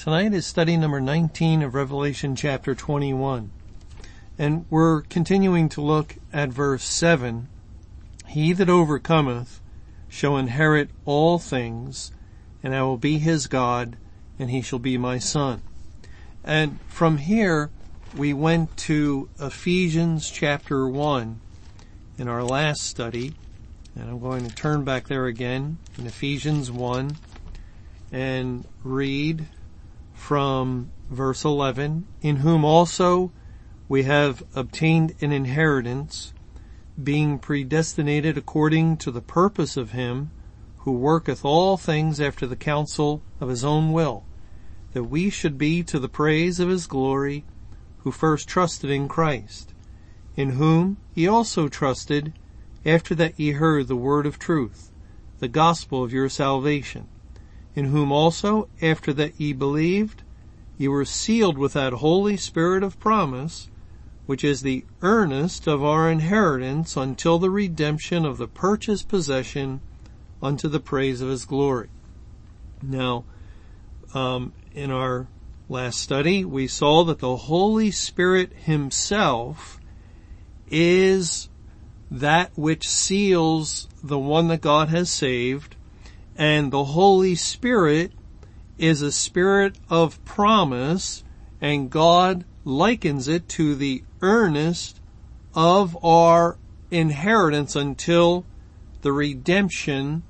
Tonight is study number 19 of Revelation chapter 21. And we're continuing to look at verse 7. He that overcometh shall inherit all things, and I will be his God, and he shall be my son. And from here, we went to Ephesians chapter 1 in our last study, and I'm going to turn back there again in Ephesians 1 and read from verse 11, in whom also we have obtained an inheritance, being predestinated according to the purpose of him who worketh all things after the counsel of his own will, that we should be to the praise of his glory, who first trusted in Christ, in whom ye also trusted after that ye heard the word of truth, the gospel of your salvation in whom also, after that ye believed, ye were sealed with that Holy Spirit of promise, which is the earnest of our inheritance until the redemption of the purchased possession unto the praise of his glory. Now, um, in our last study, we saw that the Holy Spirit himself is that which seals the one that God has saved and the Holy Spirit is a spirit of promise and God likens it to the earnest of our inheritance until the redemption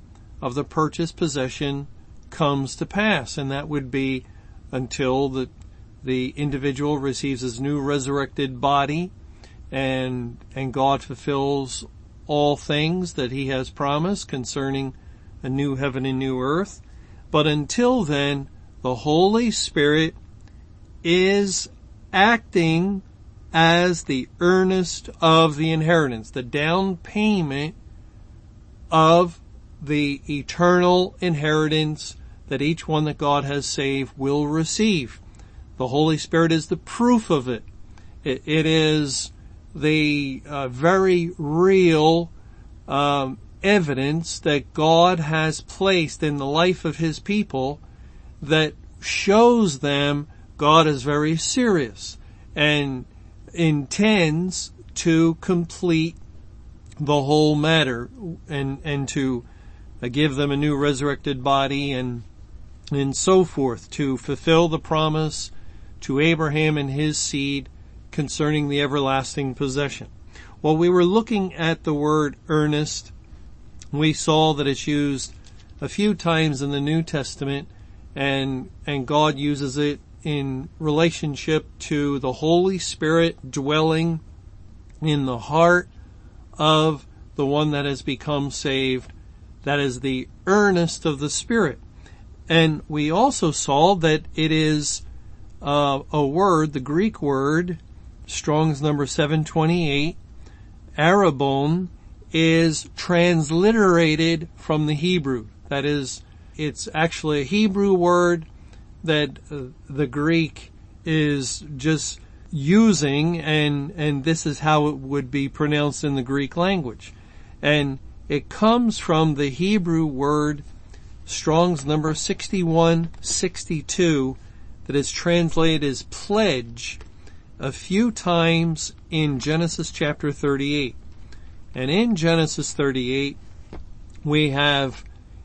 of the purchased possession comes to pass. And that would be until the, the individual receives his new resurrected body and, and God fulfills all things that he has promised concerning a new heaven and new earth. But until then, the Holy Spirit is acting as the earnest of the inheritance, the down payment of the eternal inheritance that each one that God has saved will receive. The Holy Spirit is the proof of it. it, it is the uh, very real um, evidence that God has placed in the life of his people that shows them God is very serious and intends to complete the whole matter and, and to uh, give them a new resurrected body and, and so forth to fulfill the promise to Abraham and his seed concerning the everlasting possession. Well, we were looking at the word earnest we saw that it's used a few times in the New Testament and, and God uses it in relationship to the Holy Spirit dwelling in the heart of the one that has become saved. That is the earnest of the Spirit. And we also saw that it is uh, a word, the Greek word, Strong's number 728, arrabon, is transliterated from the Hebrew. That is, it's actually a Hebrew word that uh, the Greek is just using and, and this is how it would be pronounced in the Greek language. And it comes from the Hebrew word Strong's number 6162 that is translated as pledge a few times in Genesis chapter 38. And in Genesis 38, we have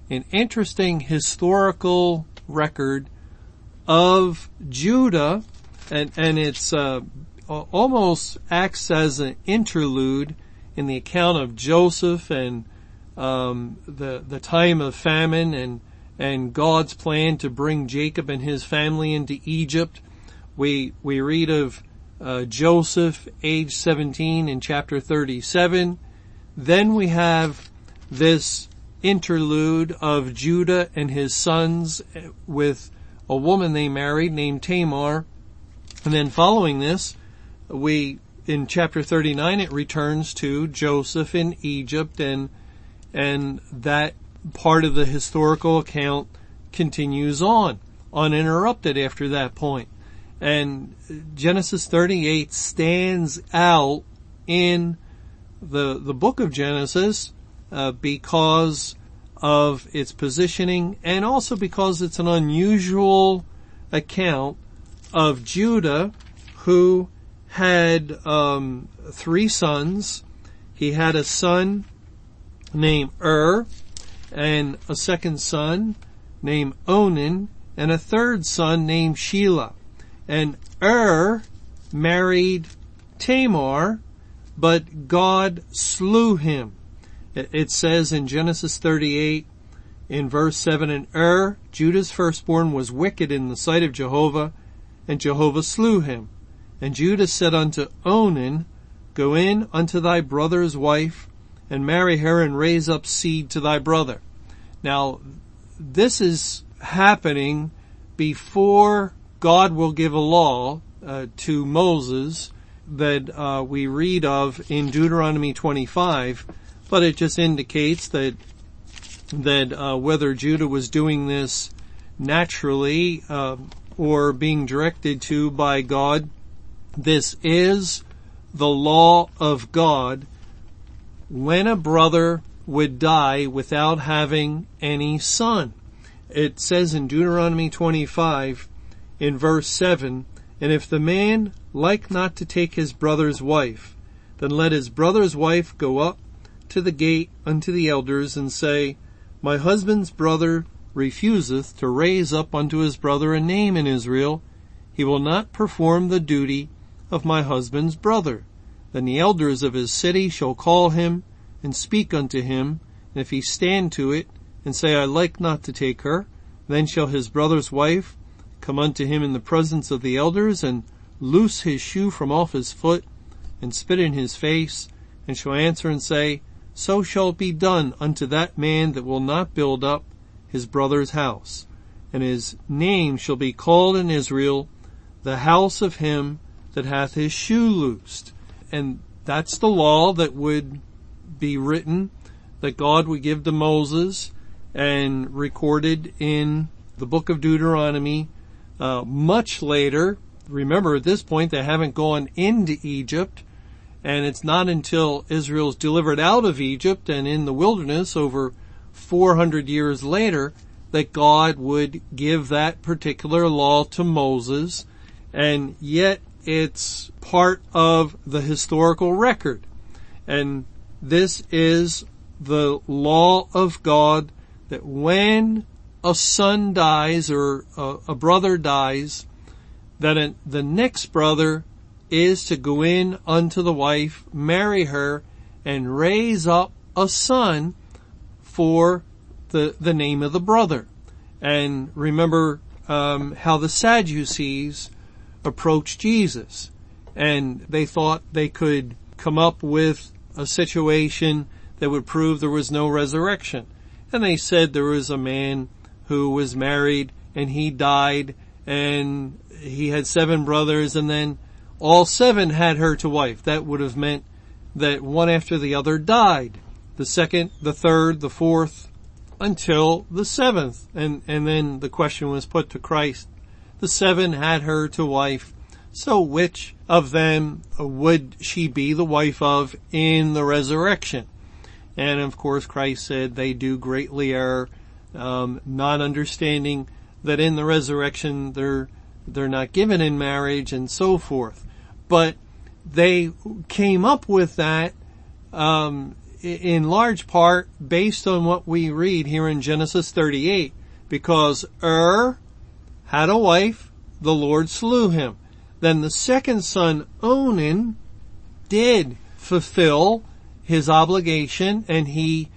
an interesting historical record of Judah and, and it's, uh, almost acts as an interlude in the account of Joseph and, um, the, the time of famine and, and God's plan to bring Jacob and his family into Egypt. We, we read of, uh, Joseph, age 17 in chapter 37 then we have this interlude of Judah and his sons eh, with a woman they married named Tamar And then following this, we, in chapter 39, it returns to Joseph in Egypt and, and that part of the historical account continues on, uninterrupted after that point. And Genesis 38 stands out in the, the book of Genesis, uh, because of its positioning and also because it's an unusual account of Judah who had um, three sons. He had a son named Ur and a second son named Onan and a third son named Shelah. And Ur married Tamar, but God slew him. It says in Genesis 38 in verse 7, And Ur, Judah's firstborn, was wicked in the sight of Jehovah, and Jehovah slew him. And Judah said unto Onan, Go in unto thy brother's wife, and marry her, and raise up seed to thy brother. Now, this is happening before God will give a law uh, to Moses that uh, we read of in Deuteronomy 25 but it just indicates that that uh, whether Judah was doing this naturally uh, or being directed to by God, this is the law of God. When a brother would die without having any son, it says in Deuteronomy 25 in verse 7, and if the man like not to take his brother's wife, then let his brother's wife go up to the gate unto the elders and say, My husband's brother refuseth to raise up unto his brother a name in Israel. He will not perform the duty of my husband's brother. Then the elders of his city shall call him and speak unto him, and if he stand to it and say, I like not to take her, then shall his brother's wife come unto him in the presence of the elders and loose his shoe from off his foot and spit in his face and shall answer and say, so shall it be done unto that man that will not build up his brother's house. And his name shall be called in Israel the house of him that hath his shoe loosed. And that's the law that would be written that God would give to Moses and recorded in the book of Deuteronomy uh, much later. Remember at this point they haven't gone into Egypt and it's not until Israel's delivered out of Egypt and in the wilderness over 400 years later that God would give that particular law to Moses. And yet it's part of the historical record. And this is the law of God that when a son dies or a, a brother dies, that the next brother is to go in unto the wife, marry her, and raise up a son for the, the name of the brother. And remember um, how the Sadducees approached Jesus, and they thought they could come up with a situation that would prove there was no resurrection. And they said there was a man who was married and he died and he had seven brothers and then all seven had her to wife. That would have meant that one after the other died. The second, the third, the fourth, until the seventh. And, and then the question was put to Christ. The seven had her to wife. So which of them would she be the wife of in the resurrection? And of course Christ said they do greatly err, um, not understanding that in the resurrection they're, they're not given in marriage and so forth but they came up with that um, in large part based on what we read here in Genesis 38, because Ur had a wife, the Lord slew him. Then the second son, Onan, did fulfill his obligation and he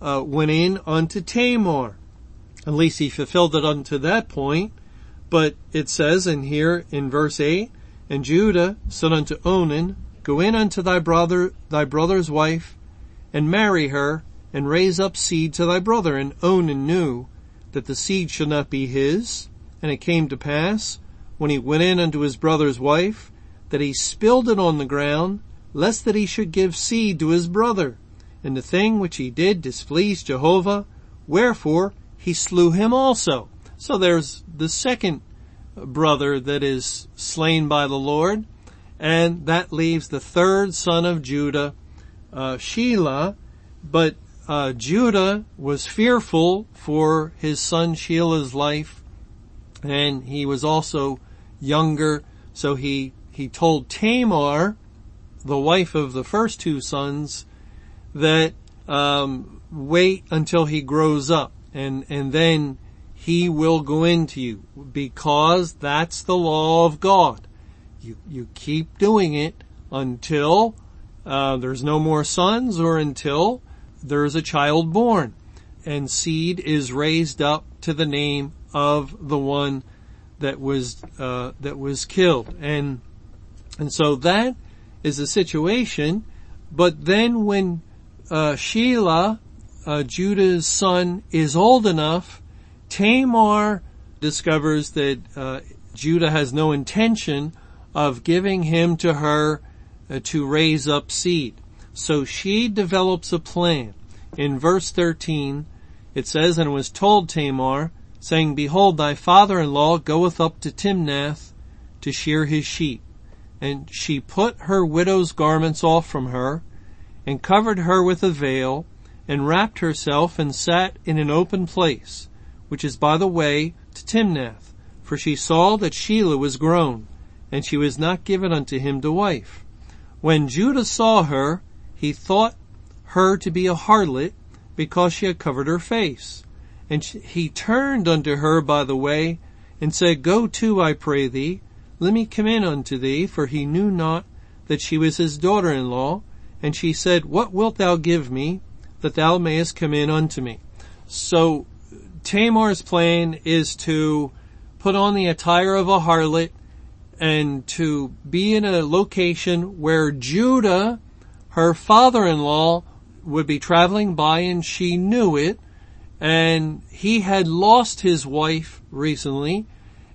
uh, went in unto Tamar. Least he fulfilled it unto that point. But it says in here in verse 8, and Judah said unto Onan, Go in unto thy brother, thy brother's wife, and marry her, and raise up seed to thy brother. And Onan knew that the seed should not be his. And it came to pass, when he went in unto his brother's wife, that he spilled it on the ground, lest that he should give seed to his brother. And the thing which he did displeased Jehovah, wherefore he slew him also. So there's the second brother that is slain by the Lord, and that leaves the third son of Judah, uh, but uh, Judah was fearful for his son Shelah's life, and he was also younger, so he, he told Tamar, the wife of the first two sons, that um, wait until he grows up, and and then he will go into you, because that's the law of God. You you keep doing it until uh, there's no more sons, or until there's a child born. And seed is raised up to the name of the one that was uh, that was killed. And and so that is the situation. But then when uh, Shelah uh, Judah's son is old enough Tamar discovers that uh, Judah has no intention of giving him to her uh, to raise up seed so she develops a plan. In verse 13, it says, And was told Tamar, saying, Behold, thy father-in-law goeth up to Timnath to shear his sheep. And she put her widow's garments off from her, and covered her with a veil, and wrapped herself and sat in an open place, which is by the way to Timnath, for she saw that Shelah was grown, and she was not given unto him to wife. When Judah saw her, he thought her to be a harlot because she had covered her face. And he turned unto her by the way and said, Go to, I pray thee, let me come in unto thee, for he knew not that she was his daughter-in-law. And she said, What wilt thou give me that thou mayest come in unto me? So Tamar's plan is to put on the attire of a harlot and to be in a location where Judah her father-in-law would be traveling by and she knew it. And he had lost his wife recently.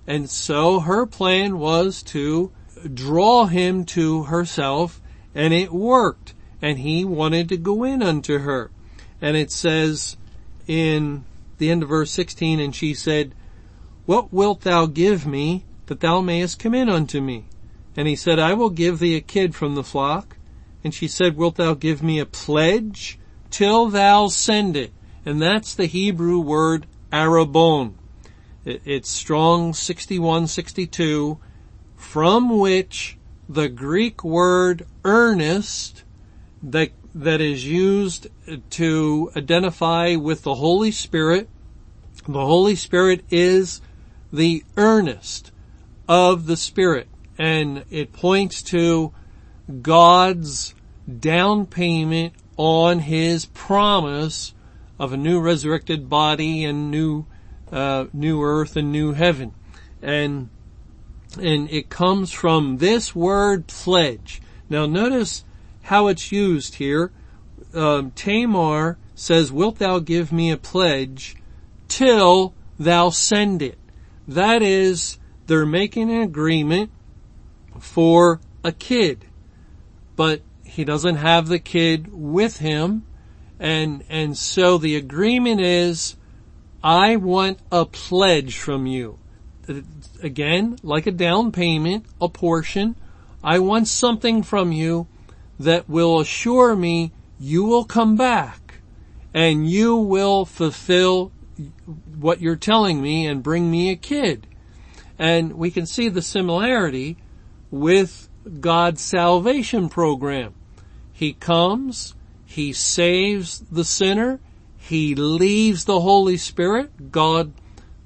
And so her plan was to draw him to herself and it worked. And he wanted to go in unto her and it says in the end of verse 16 and she said what wilt thou give me that thou mayest come in unto me and he said I will give thee a kid from the flock and she said, wilt thou give me a pledge till thou send it? And that's the Hebrew word arabon. It's strong 6162 from which the Greek word earnest that, that is used to identify with the Holy Spirit. The Holy Spirit is the earnest of the Spirit and it points to God's down payment on his promise of a new resurrected body and new uh, new earth and new heaven and and it comes from this word pledge now notice how it's used here um, tamar says wilt thou give me a pledge till thou send it that is they're making an agreement for a kid but he doesn't have the kid with him. And, and so the agreement is, I want a pledge from you. Again, like a down payment, a portion. I want something from you that will assure me you will come back and you will fulfill what you're telling me and bring me a kid. And we can see the similarity with God's salvation program. He comes, He saves the sinner, He leaves the Holy Spirit, God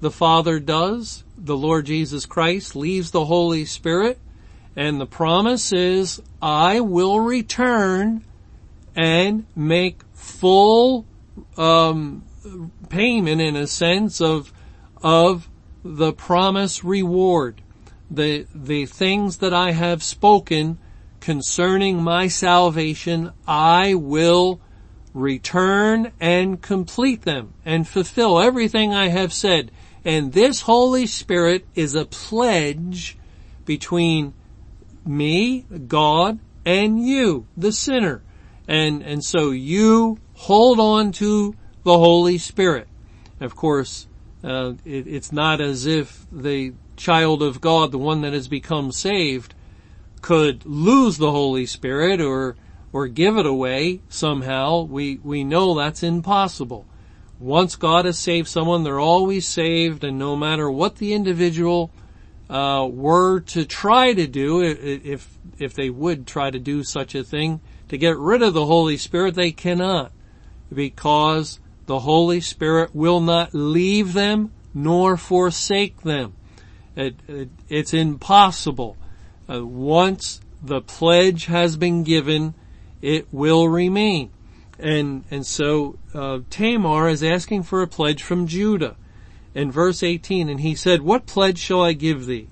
the Father does, the Lord Jesus Christ leaves the Holy Spirit, and the promise is, I will return and make full um, payment in a sense of of the promise reward. The, the things that I have spoken concerning my salvation, I will return and complete them and fulfill everything I have said. And this Holy Spirit is a pledge between me, God, and you, the sinner. And, and so you hold on to the Holy Spirit. Of course, uh, it, it's not as if the child of God, the one that has become saved, could lose the Holy Spirit or or give it away somehow. We we know that's impossible. Once God has saved someone, they're always saved, and no matter what the individual uh, were to try to do, if if they would try to do such a thing to get rid of the Holy Spirit, they cannot, because the Holy Spirit will not leave them nor forsake them. It, it, it's impossible. Uh, once the pledge has been given, it will remain. And, and so, uh, Tamar is asking for a pledge from Judah. In verse 18, and he said, what pledge shall I give thee?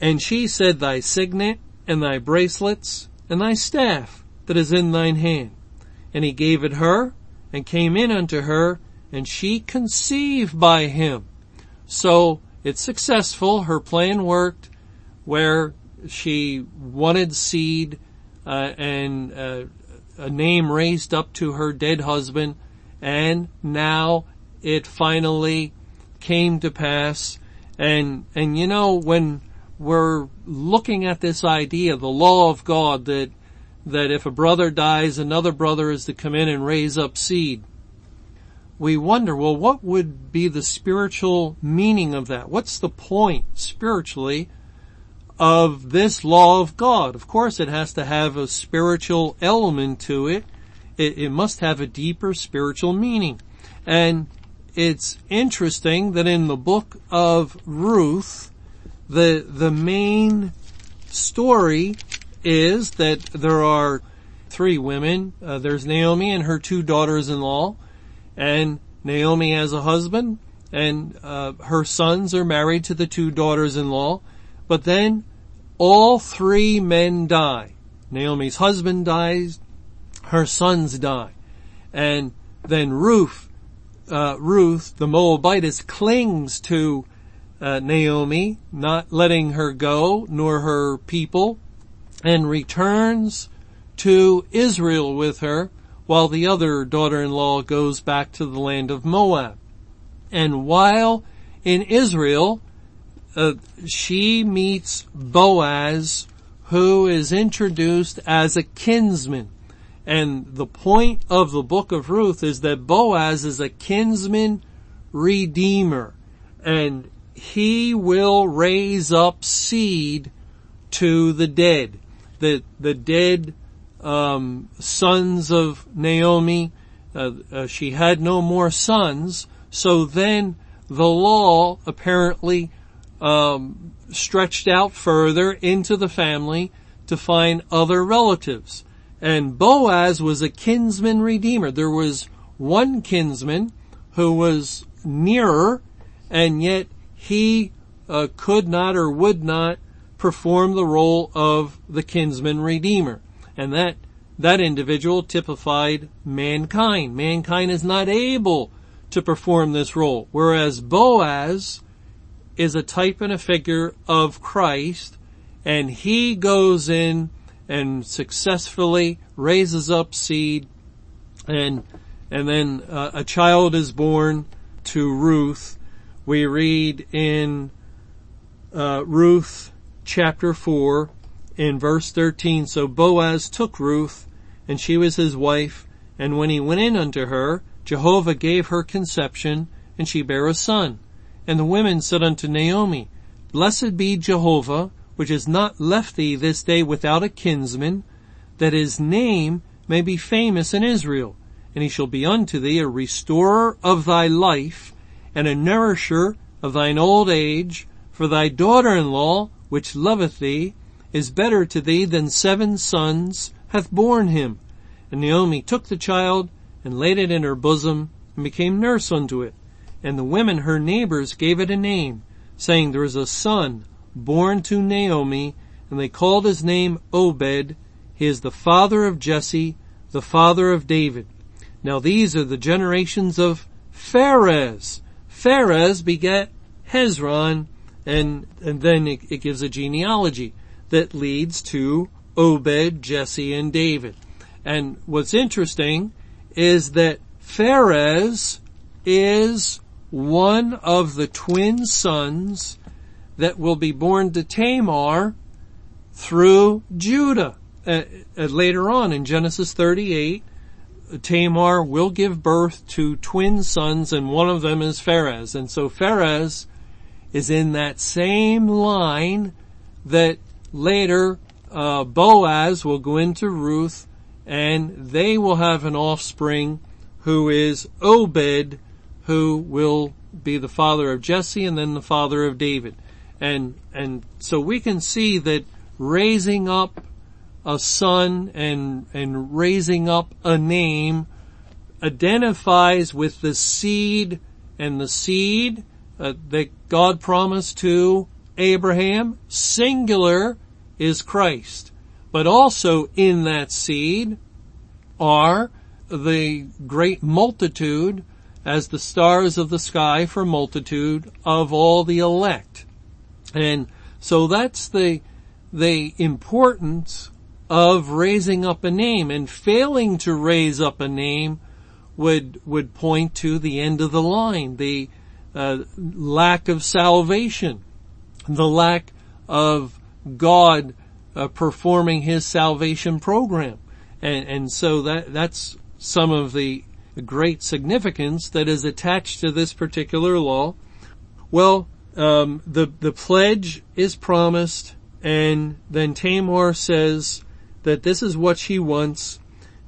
And she said, thy signet and thy bracelets and thy staff that is in thine hand. And he gave it her and came in unto her and she conceived by him. So it's successful. Her plan worked where she wanted seed uh, and uh, a name raised up to her dead husband and now it finally came to pass and and you know when we're looking at this idea the law of God that that if a brother dies another brother is to come in and raise up seed we wonder, well, what would be the spiritual meaning of that? What's the point spiritually of this law of God? Of course, it has to have a spiritual element to it. It, it must have a deeper spiritual meaning. And it's interesting that in the book of Ruth, the, the main story is that there are three women. Uh, there's Naomi and her two daughters-in-law and Naomi has a husband and uh, her sons are married to the two daughters-in-law, but then all three men die. Naomi's husband dies, her sons die, and then Ruth, uh, Ruth, the Moabitess, clings to uh, Naomi, not letting her go, nor her people, and returns to Israel with her, while the other daughter-in-law goes back to the land of Moab. And while in Israel, uh, she meets Boaz, who is introduced as a kinsman. And the point of the book of Ruth is that Boaz is a kinsman redeemer. And he will raise up seed to the dead. The, the dead um, sons of Naomi. Uh, uh, she had no more sons, so then the law apparently um, stretched out further into the family to find other relatives. And Boaz was a kinsman redeemer. There was one kinsman who was nearer, and yet he uh, could not or would not perform the role of the kinsman redeemer. And that, that individual typified mankind. Mankind is not able to perform this role. Whereas Boaz is a type and a figure of Christ and he goes in and successfully raises up seed and and then uh, a child is born to Ruth. We read in uh, Ruth chapter 4 in verse 13, so Boaz took Ruth, and she was his wife, and when he went in unto her, Jehovah gave her conception, and she bare a son. And the women said unto Naomi, Blessed be Jehovah, which has not left thee this day without a kinsman, that his name may be famous in Israel, and he shall be unto thee a restorer of thy life, and a nourisher of thine old age, for thy daughter-in-law, which loveth thee, is better to thee than seven sons hath borne him. And Naomi took the child and laid it in her bosom and became nurse unto it. And the women, her neighbors, gave it a name, saying, There is a son born to Naomi, and they called his name Obed. He is the father of Jesse, the father of David. Now these are the generations of Pharez. Pharez begat Hezron, and, and then it, it gives a genealogy that leads to Obed, Jesse, and David. And what's interesting is that Pharez is one of the twin sons that will be born to Tamar through Judah. Uh, uh, later on in Genesis 38, Tamar will give birth to twin sons and one of them is Pharez. And so Pharez is in that same line that later uh, Boaz will go into Ruth and they will have an offspring who is Obed who will be the father of Jesse and then the father of David. And, and so we can see that raising up a son and, and raising up a name identifies with the seed and the seed uh, that God promised to Abraham, singular is Christ. But also in that seed are the great multitude as the stars of the sky for multitude of all the elect. And so that's the, the importance of raising up a name and failing to raise up a name would, would point to the end of the line, the uh, lack of salvation, the lack of God uh, performing his salvation program. And, and so that, that's some of the great significance that is attached to this particular law. Well, um, the the pledge is promised, and then Tamar says, that this is what she wants.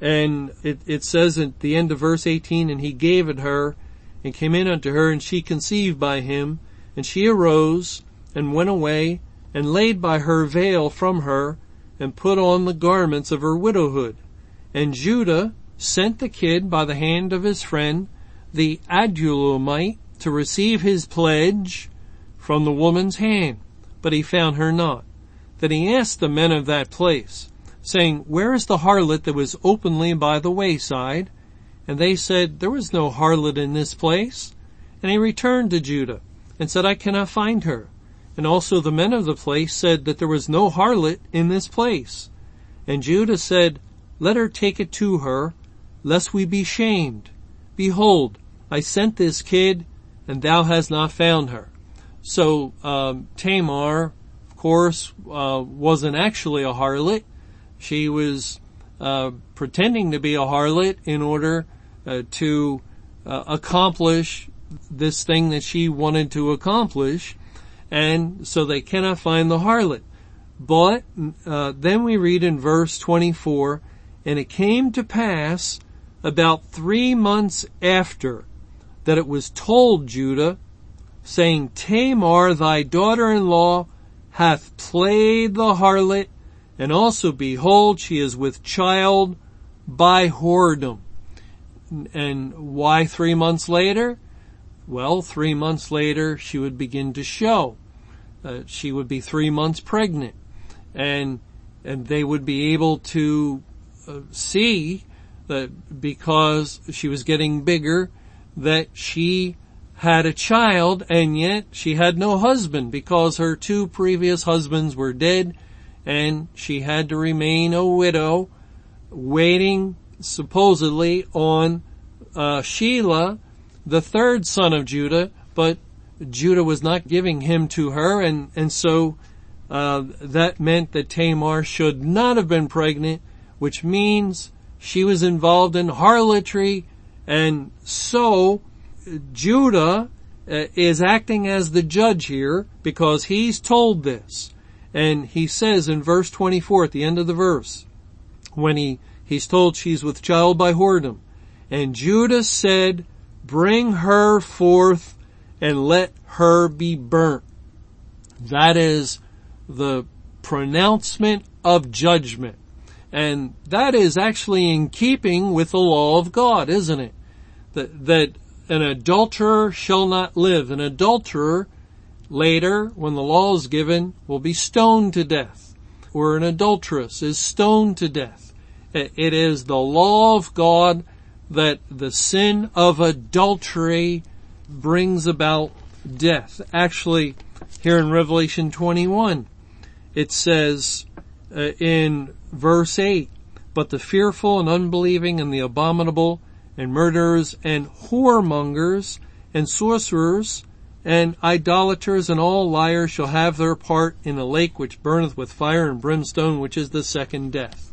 And it, it says at the end of verse 18, and he gave it her and came in unto her and she conceived by him and she arose and went away and laid by her veil from her and put on the garments of her widowhood. And Judah sent the kid by the hand of his friend, the Adullamite, to receive his pledge from the woman's hand, but he found her not. Then he asked the men of that place, saying, Where is the harlot that was openly by the wayside? And they said, There was no harlot in this place. And he returned to Judah and said, I cannot find her. And also the men of the place said that there was no harlot in this place. And Judah said, Let her take it to her, lest we be shamed. Behold, I sent this kid, and thou hast not found her. So um, Tamar, of course, uh, wasn't actually a harlot. She was uh, pretending to be a harlot in order uh, to uh, accomplish this thing that she wanted to accomplish, and so they cannot find the harlot. But uh, then we read in verse 24, and it came to pass about three months after that it was told Judah, saying, Tamar, thy daughter-in-law, hath played the harlot and also behold, she is with child by whoredom. And why three months later? Well, three months later, she would begin to show. Uh, she would be three months pregnant. And, and they would be able to uh, see that because she was getting bigger, that she had a child and yet she had no husband because her two previous husbands were dead and she had to remain a widow, waiting supposedly on uh, Shelah, the third son of Judah, but Judah was not giving him to her, and and so uh, that meant that Tamar should not have been pregnant, which means she was involved in harlotry, and so Judah uh, is acting as the judge here because he's told this. And he says in verse 24 at the end of the verse, when he, he's told she's with child by whoredom, and Judah said, bring her forth and let her be burnt. That is the pronouncement of judgment. And that is actually in keeping with the law of God, isn't it? That, that an adulterer shall not live. An adulterer later, when the law is given, will be stoned to death, or an adulteress is stoned to death. It is the law of God that the sin of adultery brings about death. Actually, here in Revelation 21, it says uh, in verse 8, but the fearful and unbelieving and the abominable and murderers and whoremongers and sorcerers and idolaters and all liars shall have their part in the lake which burneth with fire and brimstone, which is the second death.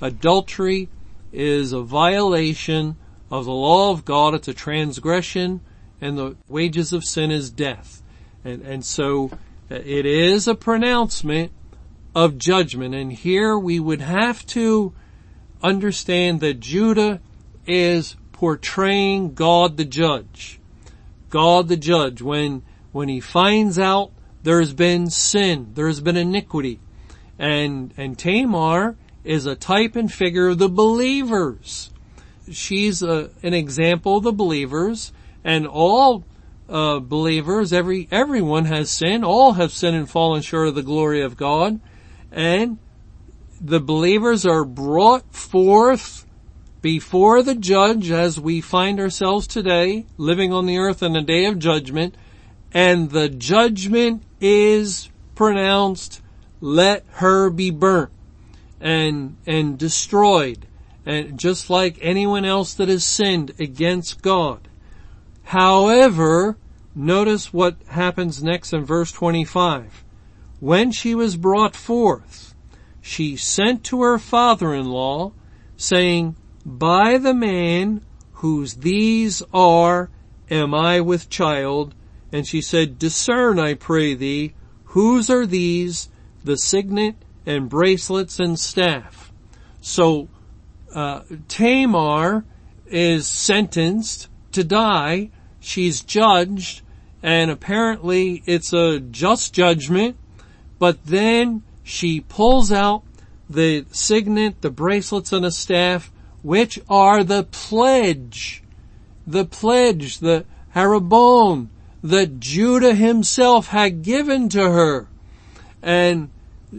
Adultery is a violation of the law of God. It's a transgression and the wages of sin is death. And, and so uh, it is a pronouncement of judgment. And here we would have to understand that Judah is portraying God the judge. God the judge, when, when he finds out there's been sin, there's been iniquity, and, and Tamar is a type and figure of the believers. She's a, an example of the believers, and all uh, believers, every everyone has sinned. All have sinned and fallen short of the glory of God, and the believers are brought forth before the judge as we find ourselves today, living on the earth in a day of judgment, and the judgment is pronounced, let her be burnt and, and destroyed, and just like anyone else that has sinned against God. However, notice what happens next in verse 25. When she was brought forth, she sent to her father-in-law, saying, by the man whose these are am I with child. And she said, discern, I pray thee, whose are these, the signet and bracelets and staff. So, uh, Tamar is sentenced to die. She's judged and apparently it's a just judgment, but then she pulls out the signet, the bracelets and a staff which are the pledge, the pledge, the harabon that Judah himself had given to her. And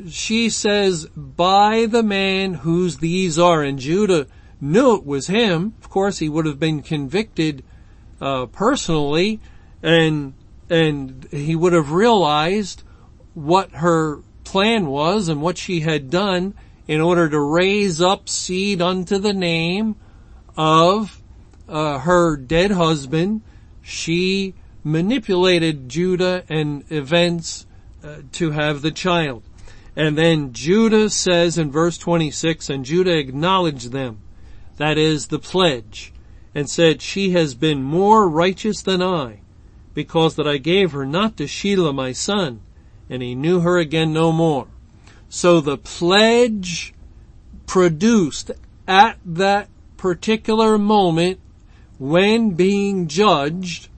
she says, by the man whose these are, and Judah knew it was him. Of course, he would have been convicted uh, personally, and and he would have realized what her plan was and what she had done, in order to raise up seed unto the name of uh, her dead husband. She manipulated Judah and events uh, to have the child. And then Judah says in verse 26, and Judah acknowledged them, that is the pledge, and said, she has been more righteous than I, because that I gave her not to Shelah my son, and he knew her again no more. So the pledge produced at that particular moment when being judged,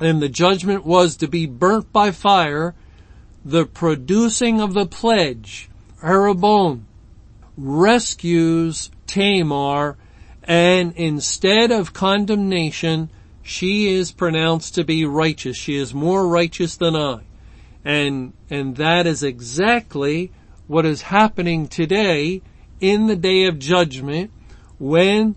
and the judgment was to be burnt by fire, the producing of the pledge, Arabon, rescues Tamar, and instead of condemnation, she is pronounced to be righteous. She is more righteous than I. And, and that is exactly what is happening today in the day of judgment when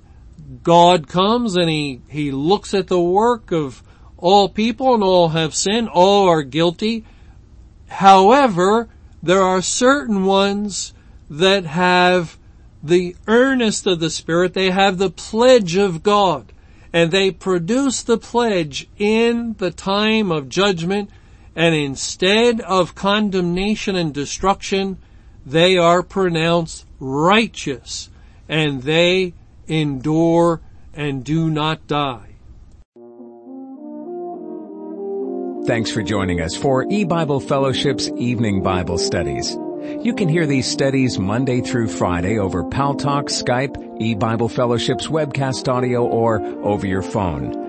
God comes and he, he looks at the work of all people and all have sinned, all are guilty. However, there are certain ones that have the earnest of the Spirit, they have the pledge of God, and they produce the pledge in the time of judgment, and instead of condemnation and destruction, they are pronounced righteous and they endure and do not die. Thanks for joining us for E-Bible Fellowship's Evening Bible Studies. You can hear these studies Monday through Friday over Paltalk, Skype, E-Bible Fellowship's webcast audio, or over your phone.